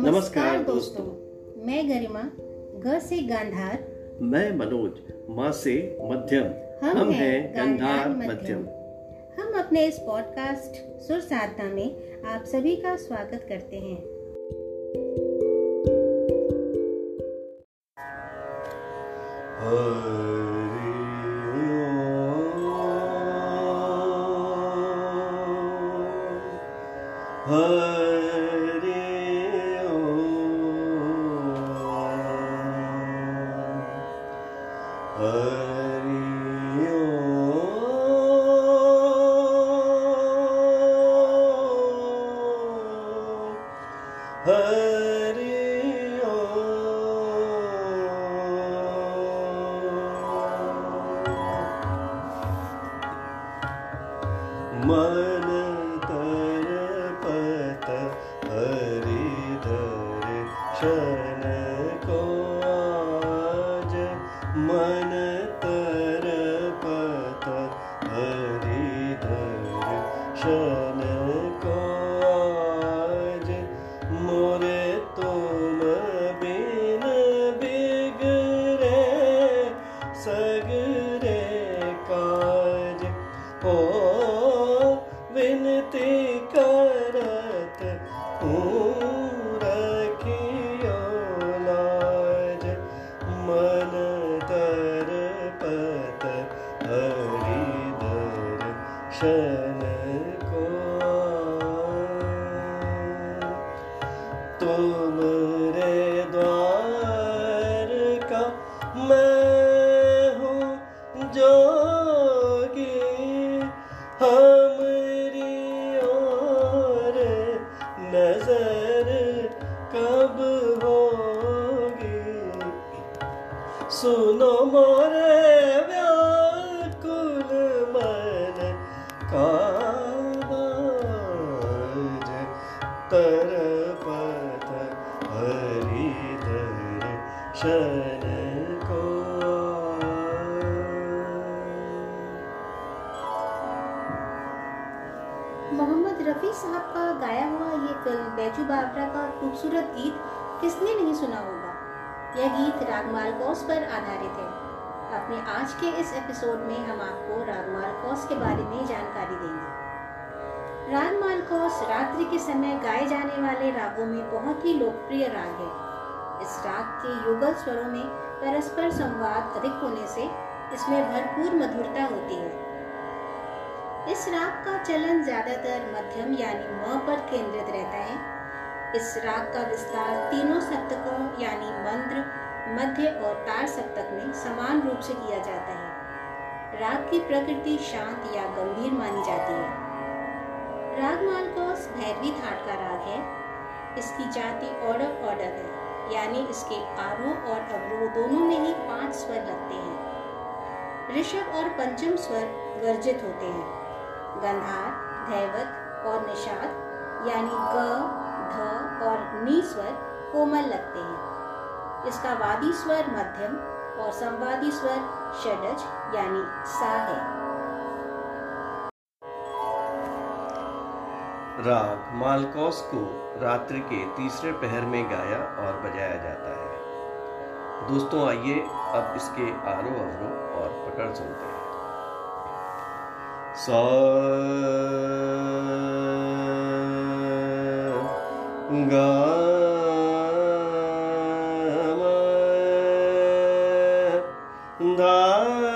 नमस्कार दोस्तों। मैं गरिमा ग से गांधार। मैं मनोज माँ से मध्यम। हम, हम हैं गंधार मध्यम। हम अपने इस पॉडकास्ट सुर साधना में आप सभी का स्वागत करते हैं। मन my सुनो मोरे व्याकुल मन का बाज मोहम्मद रफ़ी साहब का गाया हुआ ये फ़िल्म बैजू बावरा का खूबसूरत गीत किसने नहीं सुना होगा? यह गीत रागमाल कौस पर आधारित है। अपने आज के इस एपिसोड में हम आपको रागमाल कौस के बारे में जानकारी देंगे। रागमाल कौस रात्रि के समय गाए जाने वाले रागों में बहुत ही लोकप्रिय राग है। इस राग के युगल स्वरों में परस्पर संवाद अधिक होने से इसमें भरपूर मधुरता होती है। इस राग का चलन ज़्यादातर मध्यम यानी म पर केंद्रित रहता है। इस राग का विस्तार तीनों सप्तकों यानी मंद्र मध्य और तार सप्तक में समान रूप से किया जाता है। राग की प्रकृति शांत या गंभीर मानी जाती है। राग मालकोस भैरवी थाट का राग है। इसकी जाति ऑर्डर ऑर्डर है। यानी इसके आरोह और अवरोह दोनों में ही पाँच स्वर लगते हैं। ऋषभ और पंचम स्वर वर्जित होते हैं। गंधार, धैवत और निषाद, यानी ग, ध और नी स्वर कोमल लगते हैं। इसका वादी स्वर मध्यम और संवादी स्वर षडज, यानी सा है। राग मालकौस को रात्रि के तीसरे पहर में गाया और बजाया जाता है। दोस्तों, आइए अब इसके आरोह अवरोह और पकड़ सुनते हैं। सा, गा धा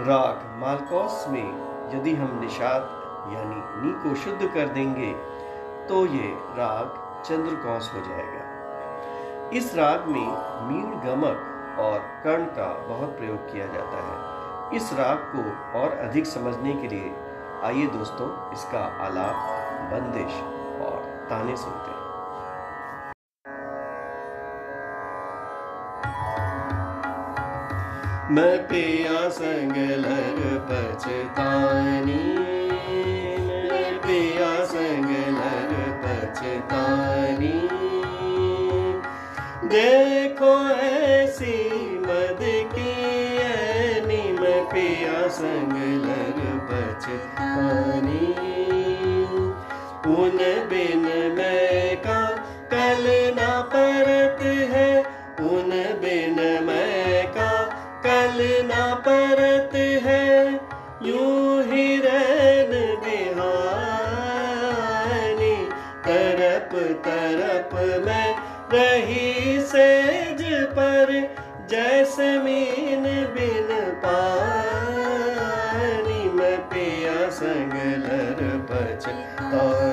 राग मालकौस में यदि हम निषाद, यानी नी को शुद्ध कर देंगे तो ये राग चंद्रकौंस हो जाएगा। इस राग में मीण गमक और कर्ण का बहुत प्रयोग किया जाता है। इस राग को और अधिक समझने के लिए आइए दोस्तों, इसका आलाप, बंदिश और ताने सुनते हैं। मैं पिया संग लग पछतानी। मैं पिया संग लग पछतानी। देखो ऐसी मद की मैं पिया संग लग पछतानी। उन बिन मैं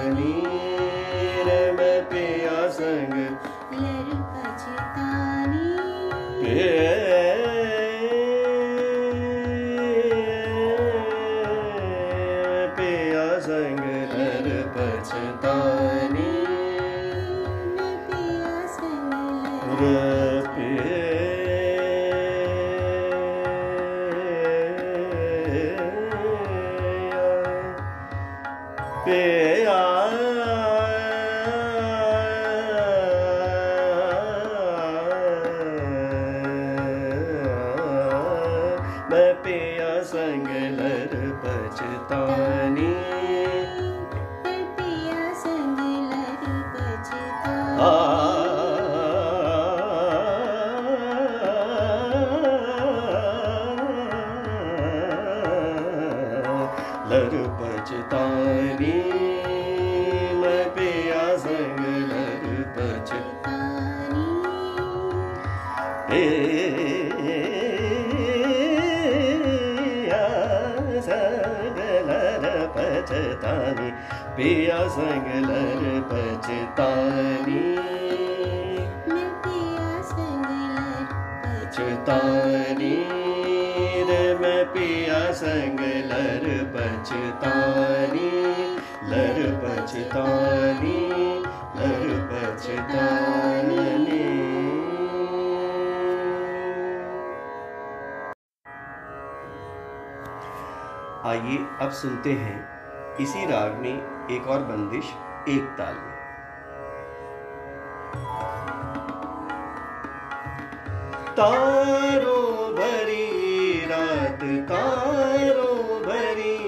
पछतानी पिया मैं लर पछतानी मैं पिया संग लर पछतानी। संगलर पछतानी। पिया संगलर पछतानी। मैं पिया संग लर पछतानी। रे संग पिया संगलर पछतानी, लर पछतानी लर पछतानी। आइए अब सुनते हैं इसी राग में एक और बंदिश, एक ताल में। तारो तारो भरी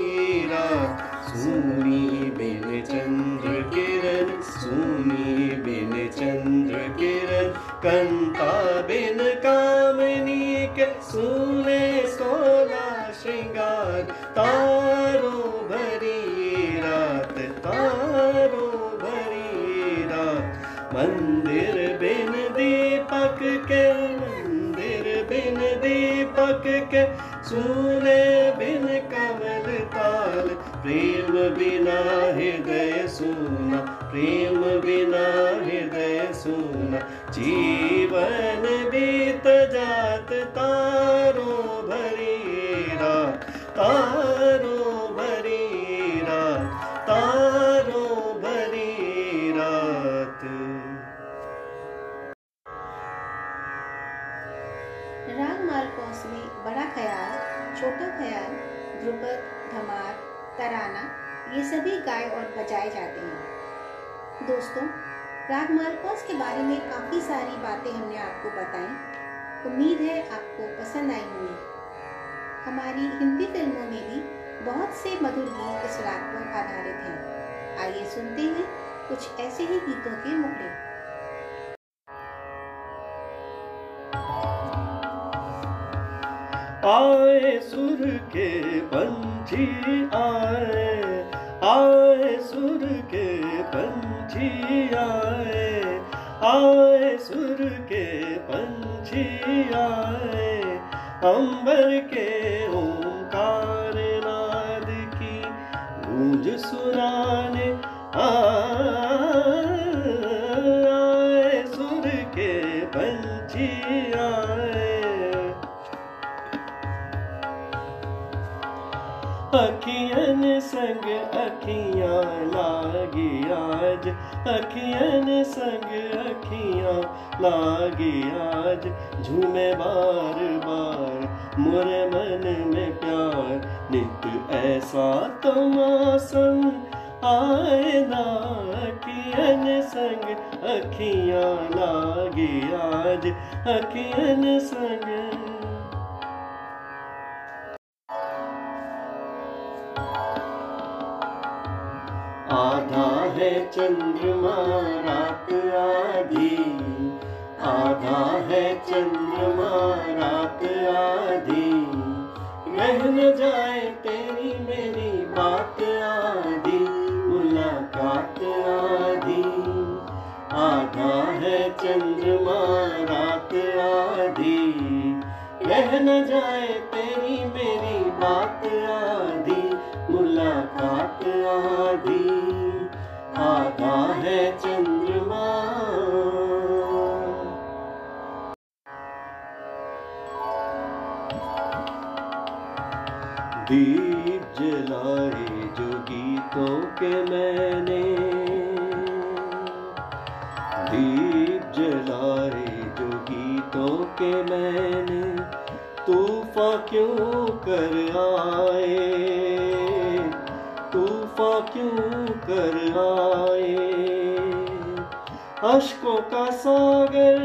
सुनी बिन चंद्र किरण सुनी बिन चंद्र किरण कंता बिन कामनी के सुने सोला श्रृंगार, तारो भरी रात, तारो भरी रात, मंदिर बिन दीपक के, मंदिर बिन दीपक के सुने बिन कमल ताल, प्रेम बिना हृदय सुना, प्रेम बिना हृदय सुना। जीवन बीत जात, तारो भरी रात, तारो भरी रात, तारो भरी रात। राग में बड़ा ख्याल छोटा ख्याल, ध्रुपद, धमार, तराना, ये सभी गाए और बजाए जाते हैं। दोस्तों राग मालकोस के बारे में काफ़ी सारी बातें हमने आपको बताई। उम्मीद है आपको पसंद आई होंगी। हमारी हिंदी फ़िल्मों में भी बहुत से मधुर गीत इस राग पर आधारित हैं। आइए सुनते हैं कुछ ऐसे ही गीतों के मुखड़े। सुर के पंछी आए आए सुर के पंछी आए आए सुर के पंछी आए, अंबर के ओंकार नाद की गूंज सुना अखियाँ लागी आज अखियन संग अखियाँ लागी आज। झूमे बार बार, मोरे मन में प्यार। नित ऐसा तो मौसम आए ना अखियन संग अखियाँ लागे आज। अखियन संग चंद्रमा रात आधी आधा है चंद्रमा रात आधी रह न जाए तेरी मेरी बात आधी मुलाकात आधी आधा है चंद्रमा रात आधी रह न जाए तेरी मेरी बात आधी मुलाकात आधी है चंद्रमा। दीप जलाए जो गीतों के मैंने। दीप जलाए जो गीतों के मैंने। तूफा क्यों कर आए? तूफा क्यों कर आए? अशकों का सागर,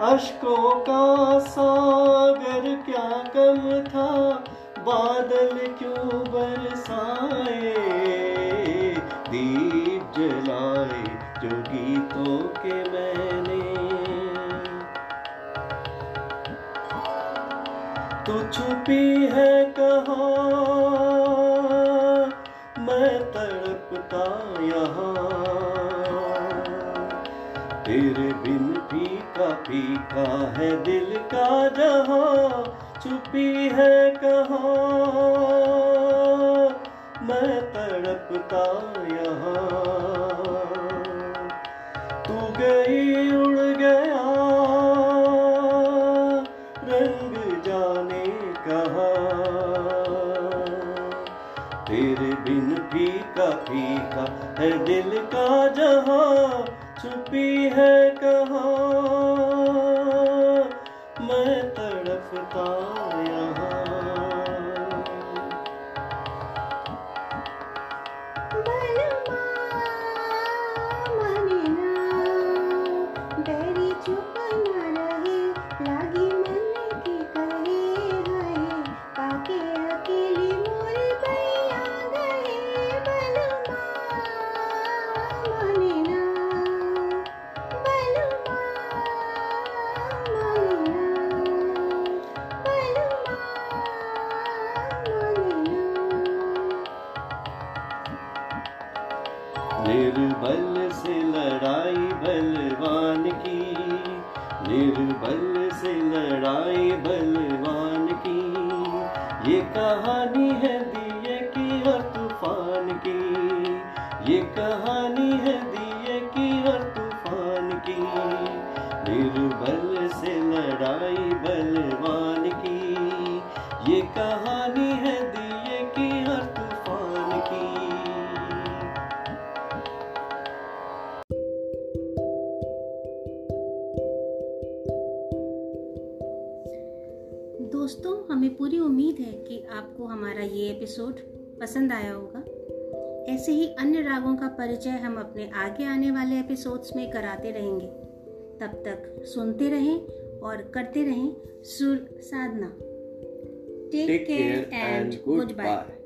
अशकों का सागर, क्या कम था? बादल क्यों बरसाए? दीप जलाए जो गीतों के मैंने। तू छुपी है कहा? मैं तड़पता यहाँ। तेरे बिन फीका फीका है दिल का जहाँ, छुपी है कहा। मैं तड़पता यहाँ। तू गई उड़ तेरे बिन फीका फीका है दिल का जहाँ छुपी है कहा। मैं तड़पता निर्बल से लड़ाई बलवान की। ये कहानी है दिए दोस्तों हमें पूरी उम्मीद है कि आपको हमारा ये एपिसोड पसंद आया होगा। ऐसे ही अन्य रागों का परिचय हम अपने आगे आने वाले एपिसोड्स में कराते रहेंगे। तब तक सुनते रहें और करते रहें सुर साधना। Take care and good bye